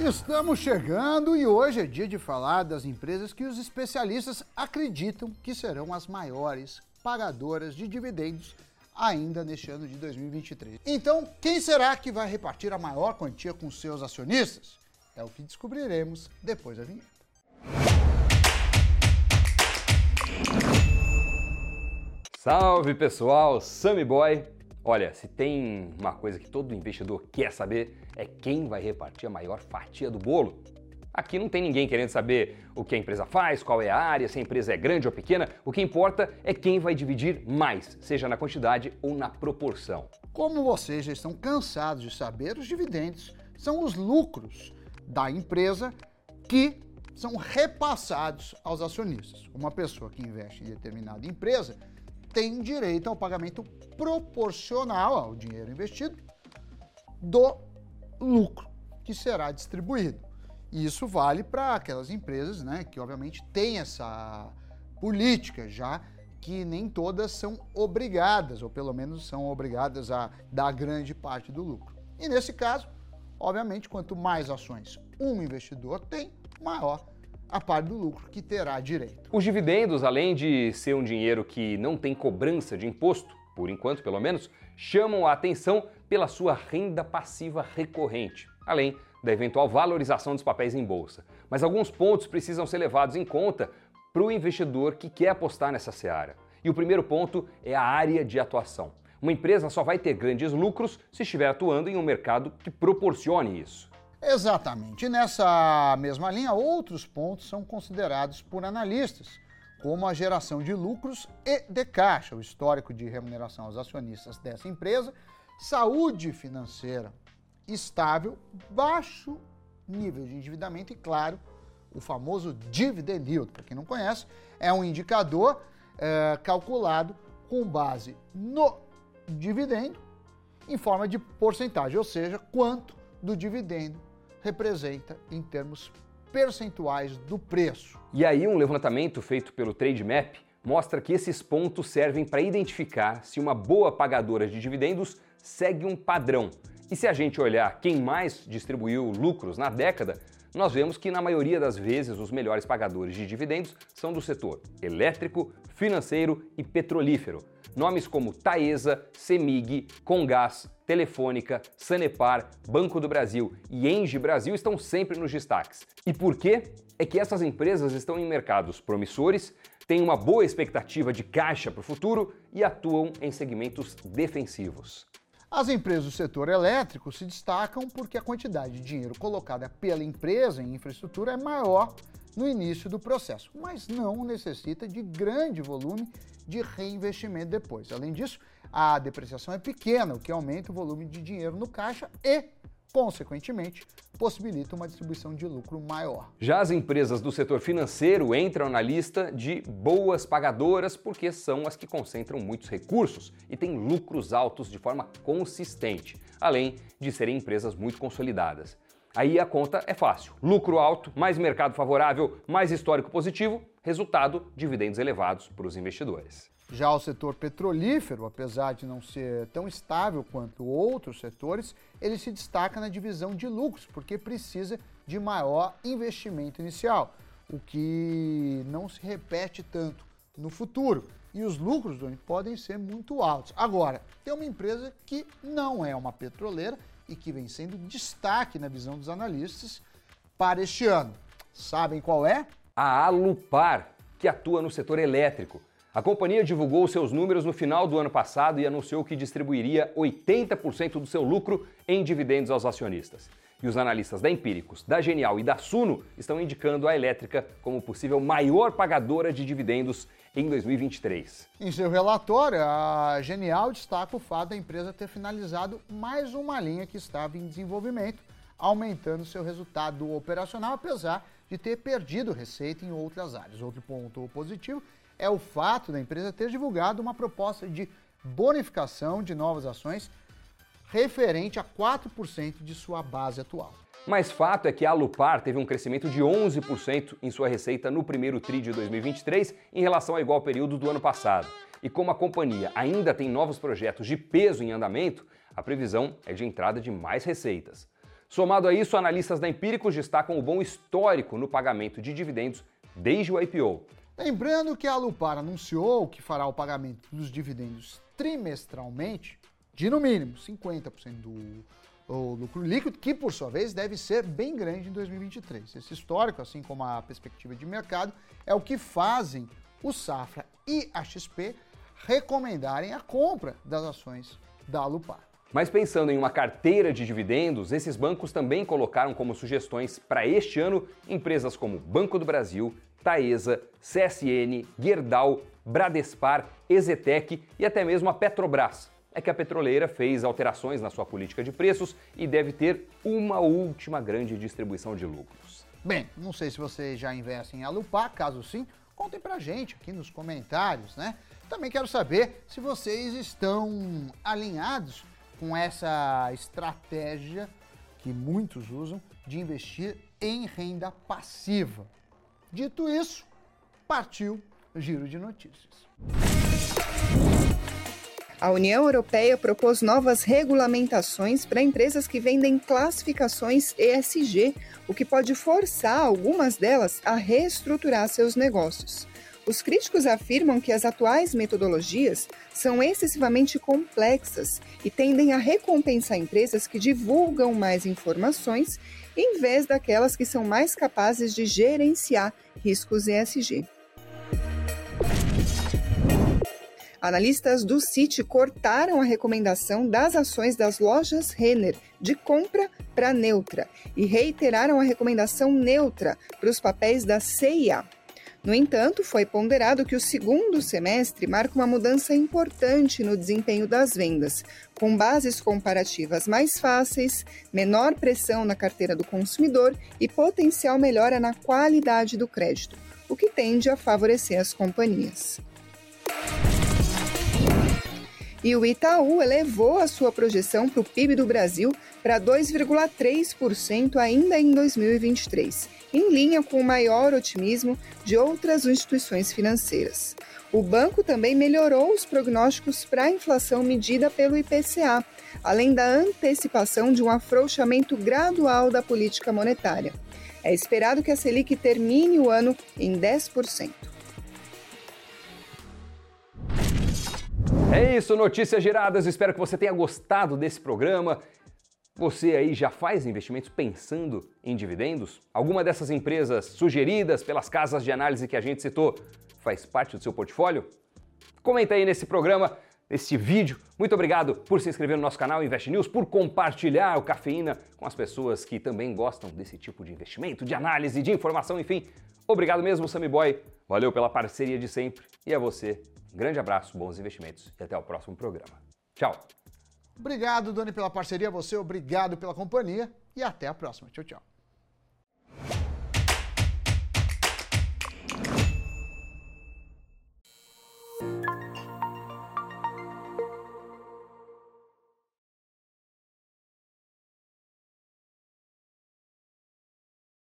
Estamos chegando e hoje é dia de falar das empresas que os especialistas acreditam que serão as maiores pagadoras de dividendos ainda neste ano de 2023. Então, quem será que vai repartir a maior quantia com seus acionistas? É o que descobriremos depois da vinheta. Salve pessoal, Sammy Boy Olha, se tem uma coisa que todo investidor quer saber é quem vai repartir a maior fatia do bolo. Aqui não tem ninguém querendo saber o que a empresa faz, qual é a área, se a empresa é grande ou pequena. O que importa é quem vai dividir mais, seja na quantidade ou na proporção. Como vocês já estão cansados de saber, os dividendos são os lucros da empresa que são repassados aos acionistas. Uma pessoa que investe em determinada empresa tem direito ao pagamento proporcional ao dinheiro investido do lucro que será distribuído. E isso vale para aquelas empresas né, que, obviamente, têm essa política já que nem todas são obrigadas, ou pelo menos são obrigadas a dar grande parte do lucro. E nesse caso, obviamente, quanto mais ações um investidor tem, maior a parte do lucro que terá direito. Os dividendos, além de ser um dinheiro que não tem cobrança de imposto, por enquanto pelo menos, chamam a atenção pela sua renda passiva recorrente, além da eventual valorização dos papéis em bolsa. Mas alguns pontos precisam ser levados em conta para o investidor que quer apostar nessa seara. E o primeiro ponto é a área de atuação. Uma empresa só vai ter grandes lucros se estiver atuando em um mercado que proporcione isso. Exatamente. nessa mesma linha, outros pontos são considerados por analistas, como a geração de lucros e de caixa, o histórico de remuneração aos acionistas dessa empresa, saúde financeira estável, baixo nível de endividamento e, claro, o famoso dividend yield. Para quem não conhece, é um indicador é, calculado com base no dividendo em forma de porcentagem, ou seja, quanto do dividendo representa em termos percentuais do preço. E aí, um levantamento feito pelo Trademap mostra que esses pontos servem para identificar se uma boa pagadora de dividendos segue um padrão. E se a gente olhar quem mais distribuiu lucros na década, nós vemos que na maioria das vezes os melhores pagadores de dividendos são do setor elétrico, financeiro e petrolífero. Nomes como Taesa, Semig, Congás, Telefônica, Sanepar, Banco do Brasil e Engie Brasil estão sempre nos destaques. E por quê? É que essas empresas estão em mercados promissores, têm uma boa expectativa de caixa para o futuro e atuam em segmentos defensivos. As empresas do setor elétrico se destacam porque a quantidade de dinheiro colocada pela empresa em infraestrutura é maior no início do processo, mas não necessita de grande volume de reinvestimento depois. Além disso, a depreciação é pequena, o que aumenta o volume de dinheiro no caixa e, consequentemente, possibilita uma distribuição de lucro maior. Já as empresas do setor financeiro entram na lista de boas pagadoras porque são as que concentram muitos recursos e têm lucros altos de forma consistente, além de serem empresas muito consolidadas. Aí a conta é fácil. Lucro alto, mais mercado favorável, mais histórico positivo, resultado, dividendos elevados para os investidores. Já o setor petrolífero, apesar de não ser tão estável quanto outros setores, ele se destaca na divisão de lucros, porque precisa de maior investimento inicial, o que não se repete tanto no futuro. E os lucros podem ser muito altos. Agora, tem uma empresa que não é uma petroleira e que vem sendo destaque na visão dos analistas para este ano. Sabem qual é? A Alupar, que atua no setor elétrico. A companhia divulgou seus números no final do ano passado e anunciou que distribuiria 80% do seu lucro em dividendos aos acionistas. E os analistas da Empíricos, da Genial e da Suno estão indicando a elétrica como possível maior pagadora de dividendos em 2023. Em seu relatório, a Genial destaca o fato da empresa ter finalizado mais uma linha que estava em desenvolvimento, aumentando seu resultado operacional, apesar de ter perdido receita em outras áreas. Outro ponto positivo é o fato da empresa ter divulgado uma proposta de bonificação de novas ações referente a 4% de sua base atual. Mas fato é que a Alupar teve um crescimento de 11% em sua receita no primeiro TRI de 2023 em relação ao igual período do ano passado. E como a companhia ainda tem novos projetos de peso em andamento, a previsão é de entrada de mais receitas. Somado a isso, analistas da Empíricos destacam o bom histórico no pagamento de dividendos desde o IPO. Lembrando que a Lupar anunciou que fará o pagamento dos dividendos trimestralmente de no mínimo 50% do lucro líquido, que por sua vez deve ser bem grande em 2023. Esse histórico, assim como a perspectiva de mercado, é o que fazem o Safra e a XP recomendarem a compra das ações da Lupar. Mas pensando em uma carteira de dividendos, esses bancos também colocaram como sugestões para este ano empresas como Banco do Brasil, Taesa, CSN, Gerdau, Bradespar, Ezetec e até mesmo a Petrobras. É que a petroleira fez alterações na sua política de preços e deve ter uma última grande distribuição de lucros. Bem, não sei se você já investe em Alupar, caso sim, contem pra gente aqui nos comentários, né? Também quero saber se vocês estão alinhados com essa estratégia que muitos usam de investir em renda passiva. Dito isso, partiu giro de notícias. A União Europeia propôs novas regulamentações para empresas que vendem classificações ESG, o que pode forçar algumas delas a reestruturar seus negócios. Os críticos afirmam que as atuais metodologias são excessivamente complexas e tendem a recompensar empresas que divulgam mais informações em vez daquelas que são mais capazes de gerenciar riscos ESG. Analistas do Citi cortaram a recomendação das ações das lojas Renner de compra para neutra e reiteraram a recomendação neutra para os papéis da CIA. No entanto, foi ponderado que o segundo semestre marca uma mudança importante no desempenho das vendas, com bases comparativas mais fáceis, menor pressão na carteira do consumidor e potencial melhora na qualidade do crédito, o que tende a favorecer as companhias. E o Itaú elevou a sua projeção para o PIB do Brasil para 2,3% ainda em 2023 em linha com o maior otimismo de outras instituições financeiras. O banco também melhorou os prognósticos para a inflação medida pelo IPCA, além da antecipação de um afrouxamento gradual da política monetária. É esperado que a Selic termine o ano em 10%. É isso, notícias giradas. Espero que você tenha gostado desse programa. Você aí já faz investimentos pensando em dividendos? Alguma dessas empresas sugeridas pelas casas de análise que a gente citou faz parte do seu portfólio? Comenta aí nesse programa, nesse vídeo. Muito obrigado por se inscrever no nosso canal Invest News, por compartilhar o Cafeína com as pessoas que também gostam desse tipo de investimento, de análise, de informação, enfim. Obrigado mesmo, Sammy Boy. Valeu pela parceria de sempre. E a você, grande abraço, bons investimentos e até o próximo programa. Tchau! Obrigado, Doni, pela parceria. Você, obrigado pela companhia. E até a próxima. Tchau, tchau.